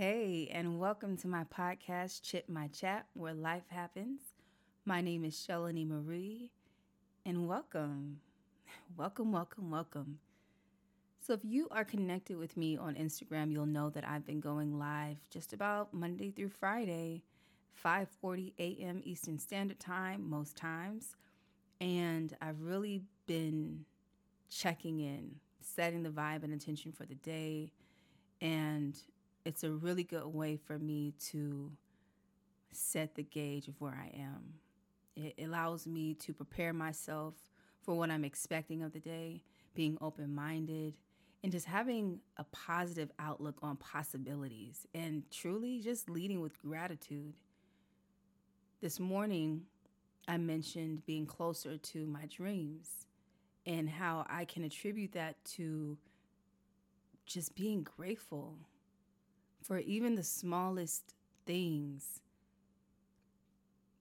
Hey, and welcome to my podcast, Chip My Chat, where life happens. My name is Shelanie Marie, and welcome. Welcome, welcome, welcome. So, if you are connected with me on Instagram, you'll know that I've been going live just about Monday through Friday, 5:40 a.m. Eastern Standard Time most times, and I've really been checking in, setting the vibe and intention for the day, and it's a really good way for me to set the gauge of where I am. It allows me to prepare myself for what I'm expecting of the day, being open minded, and just having a positive outlook on possibilities and truly just leading with gratitude. This morning, I mentioned being closer to my dreams and how I can attribute that to just being grateful for even the smallest things.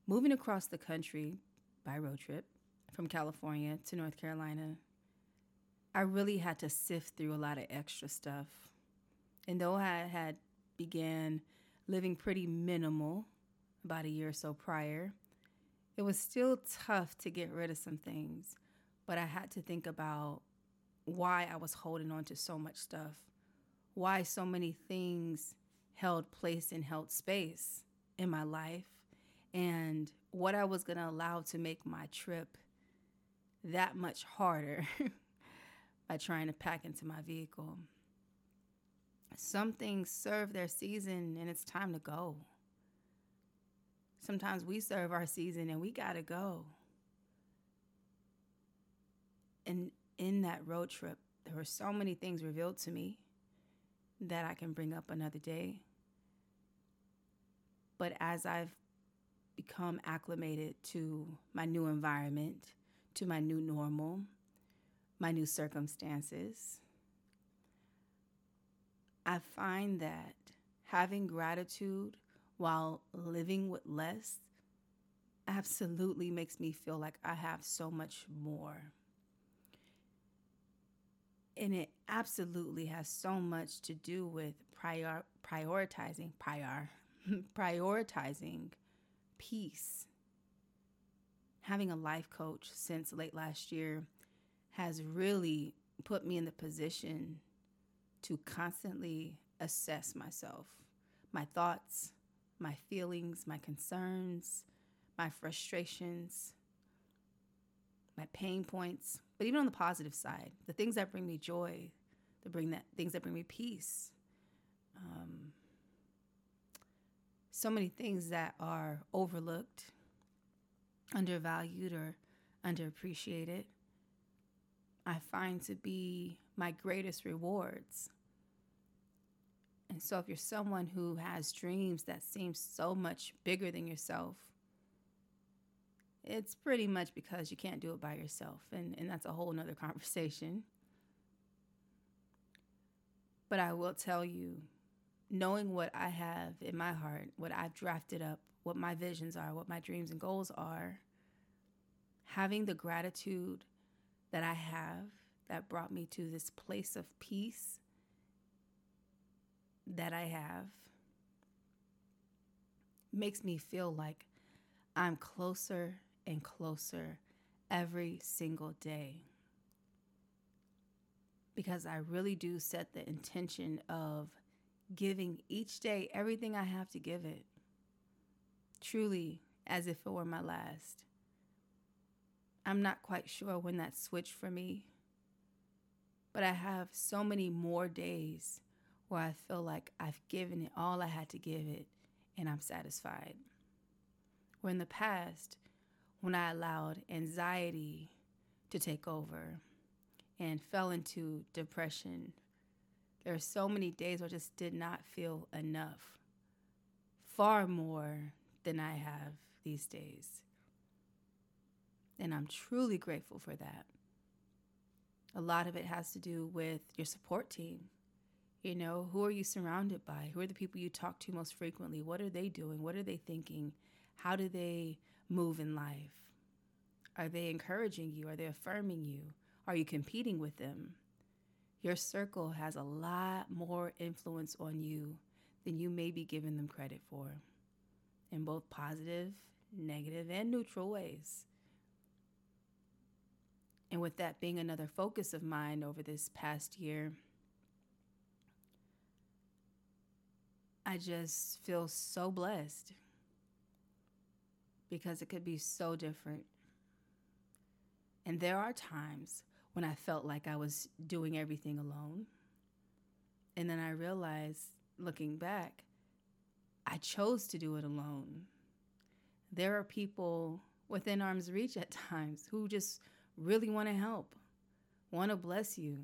Moving across the country by road trip from California to North Carolina, I really had to sift through a lot of extra stuff. And though I had began living pretty minimal about a year or so prior, it was still tough to get rid of some things. But I had to think about why I was holding on to so much stuff why so many things held place and held space in my life and what I was going to allow to make my trip that much harder by trying to pack into my vehicle. Some things serve their season and it's time to go. Sometimes we serve our season and we got to go. And in that road trip, there were so many things revealed to me that I can bring up another day. But as I've become acclimated to my new environment, to my new normal, my new circumstances, I find that having gratitude while living with less absolutely makes me feel like I have so much more and it absolutely has so much to do with prior, prioritizing prior prioritizing peace. Having a life coach since late last year has really put me in the position to constantly assess myself my thoughts my feelings my concerns my frustrations my pain points but even on the positive side, the things that bring me joy, the bring that things that bring me peace. Um, so many things that are overlooked, undervalued, or underappreciated, I find to be my greatest rewards. And so, if you're someone who has dreams that seem so much bigger than yourself, it's pretty much because you can't do it by yourself. And, and that's a whole nother conversation. But I will tell you, knowing what I have in my heart, what I've drafted up, what my visions are, what my dreams and goals are, having the gratitude that I have that brought me to this place of peace that I have makes me feel like I'm closer and closer every single day. Because I really do set the intention of giving each day everything I have to give it, truly as if it were my last. I'm not quite sure when that switched for me, but I have so many more days where I feel like I've given it all I had to give it and I'm satisfied. Where in the past, when I allowed anxiety to take over and fell into depression. There are so many days where I just did not feel enough, far more than I have these days. And I'm truly grateful for that. A lot of it has to do with your support team. You know, who are you surrounded by? Who are the people you talk to most frequently? What are they doing? What are they thinking? How do they move in life? Are they encouraging you? Are they affirming you? Are you competing with them? Your circle has a lot more influence on you than you may be giving them credit for in both positive, negative, and neutral ways. And with that being another focus of mine over this past year, I just feel so blessed because it could be so different. And there are times when I felt like I was doing everything alone. And then I realized, looking back, I chose to do it alone. There are people within arm's reach at times who just really want to help, want to bless you,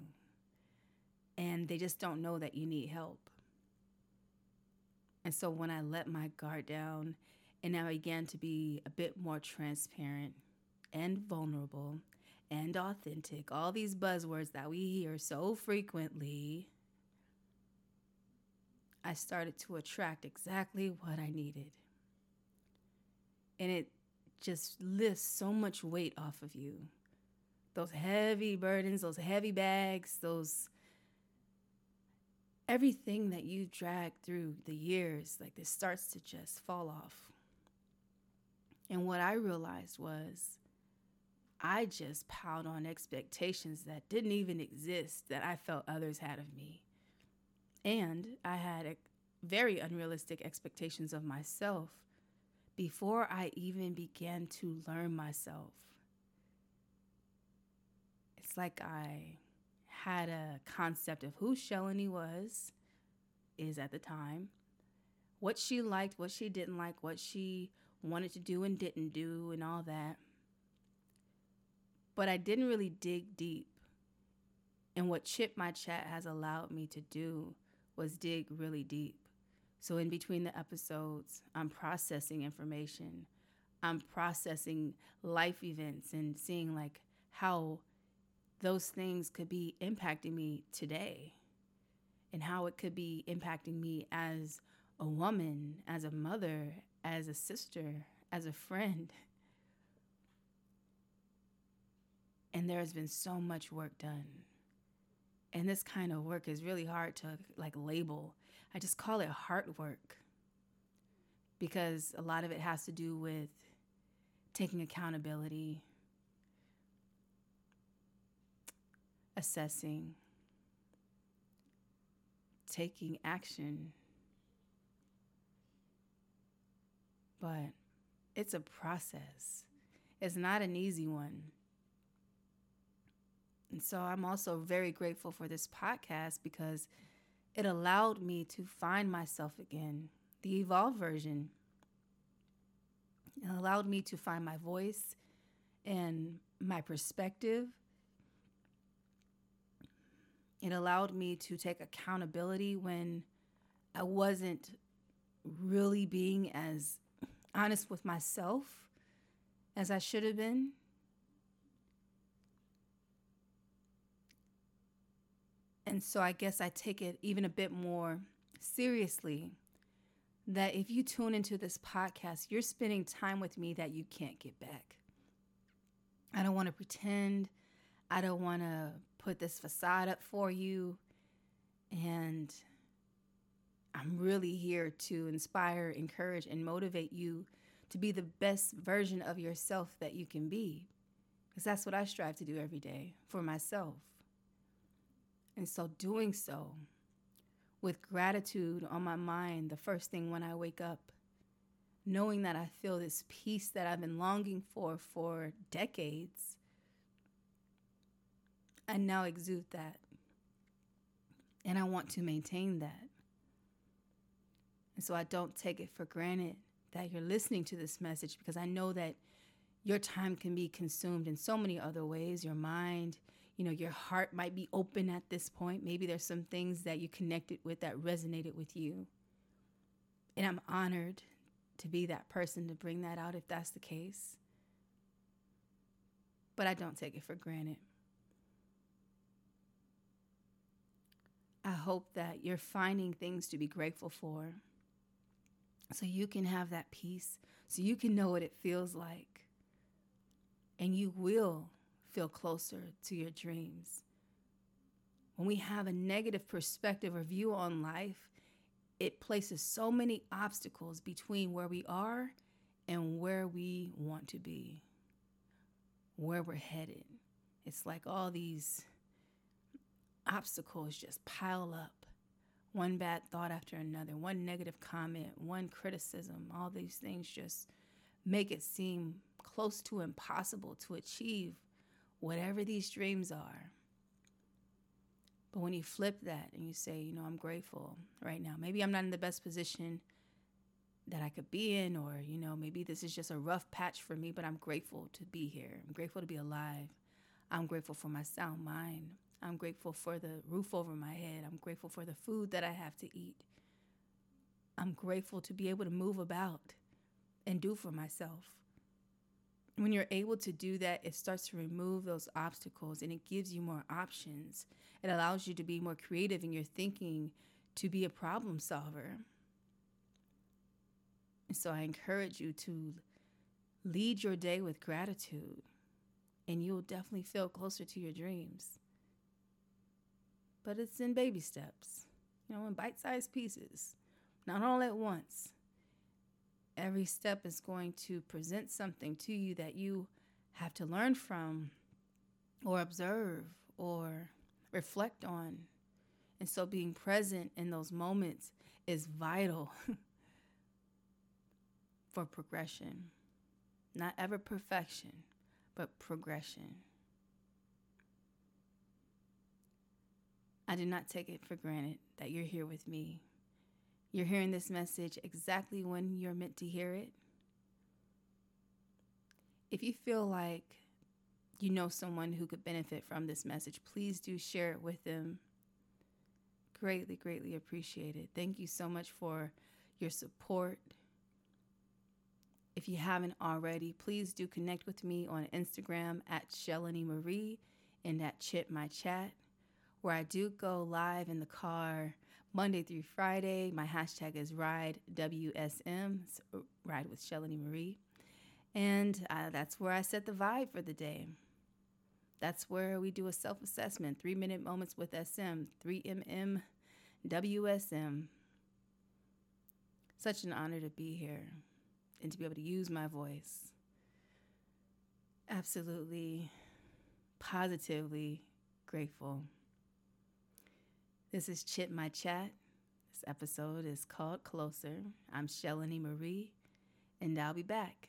and they just don't know that you need help. And so when I let my guard down and now I began to be a bit more transparent and vulnerable and authentic, all these buzzwords that we hear so frequently, I started to attract exactly what I needed. And it just lifts so much weight off of you. Those heavy burdens, those heavy bags, those everything that you dragged through the years, like this starts to just fall off. And what I realized was I just piled on expectations that didn't even exist that I felt others had of me. And I had very unrealistic expectations of myself before I even began to learn myself. It's like I had a concept of who Shelanie was, is at the time, what she liked, what she didn't like, what she wanted to do and didn't do, and all that. But I didn't really dig deep. And what Chip My Chat has allowed me to do was dig really deep. So, in between the episodes, I'm processing information. I'm processing life events and seeing like how those things could be impacting me today and how it could be impacting me as a woman, as a mother, as a sister, as a friend. And there has been so much work done. And this kind of work is really hard to like label. I just call it heart work because a lot of it has to do with taking accountability, assessing, taking action. But it's a process, it's not an easy one. And so I'm also very grateful for this podcast because it allowed me to find myself again, the evolved version. It allowed me to find my voice and my perspective it allowed me to take accountability when I wasn't really being as honest with myself as I should have been. And so I guess I take it even a bit more seriously that if you tune into this podcast, you're spending time with me that you can't get back. I don't want to pretend. I don't want to put this facade up for you. And I'm really here to inspire, encourage, and motivate you to be the best version of yourself that you can be. Because that's what I strive to do every day for myself. And so, doing so with gratitude on my mind, the first thing when I wake up, knowing that I feel this peace that I've been longing for for decades I now exude that. And I want to maintain that. And so I don't take it for granted that you're listening to this message because I know that your time can be consumed in so many other ways. Your mind, you know, your heart might be open at this point. Maybe there's some things that you connected with that resonated with you. And I'm honored to be that person to bring that out if that's the case. But I don't take it for granted. I hope that you're finding things to be grateful for so you can have that peace, so you can know what it feels like. And you will feel closer to your dreams. When we have a negative perspective or view on life, it places so many obstacles between where we are and where we want to be, where we're headed. It's like all these obstacles just pile up. One bad thought after another, one negative comment, one criticism, all these things just make it seem close to impossible to achieve whatever these dreams are. But when you flip that and you say, you know, I'm grateful right now, maybe I'm not in the best position that I could be in, or, you know, maybe this is just a rough patch for me, but I'm grateful to be here. I'm grateful to be alive. I'm grateful for my sound mind. I'm grateful for the roof over my head. I'm grateful for the food that I have to eat. I'm grateful to be able to move about and do for myself. When you're able to do that, it starts to remove those obstacles and it gives you more options. It allows you to be more creative in your thinking, to be a problem solver. And so I encourage you to lead your day with gratitude, and you'll definitely feel closer to your dreams. But it's in baby steps, you know, in bite sized pieces, not all at once every step is going to present something to you that you have to learn from or observe or reflect on. And so being present in those moments is vital for progression. Not ever perfection, but progression. I do not take it for granted that you're here with me you're hearing this message exactly when you're meant to hear it. If you feel like you know someone who could benefit from this message, please do share it with them. Greatly, greatly appreciated. Thank you so much for your support. If you haven't already, please do connect with me on Instagram at Shelanie Marie and at Chip My Chat, where I do go live in the car Monday through Friday. My hashtag is Ride WSM, Ride with Shelanie Marie. And uh, that's where I set the vibe for the day. That's where we do a self assessment, three minute moments with SM, 3MM WSM. Such an honor to be here and to be able to use my voice. Absolutely, positively grateful. This is Chit My Chat. This episode is called Closer. I'm Shelanie Marie, and I'll be back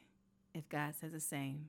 if God says the same.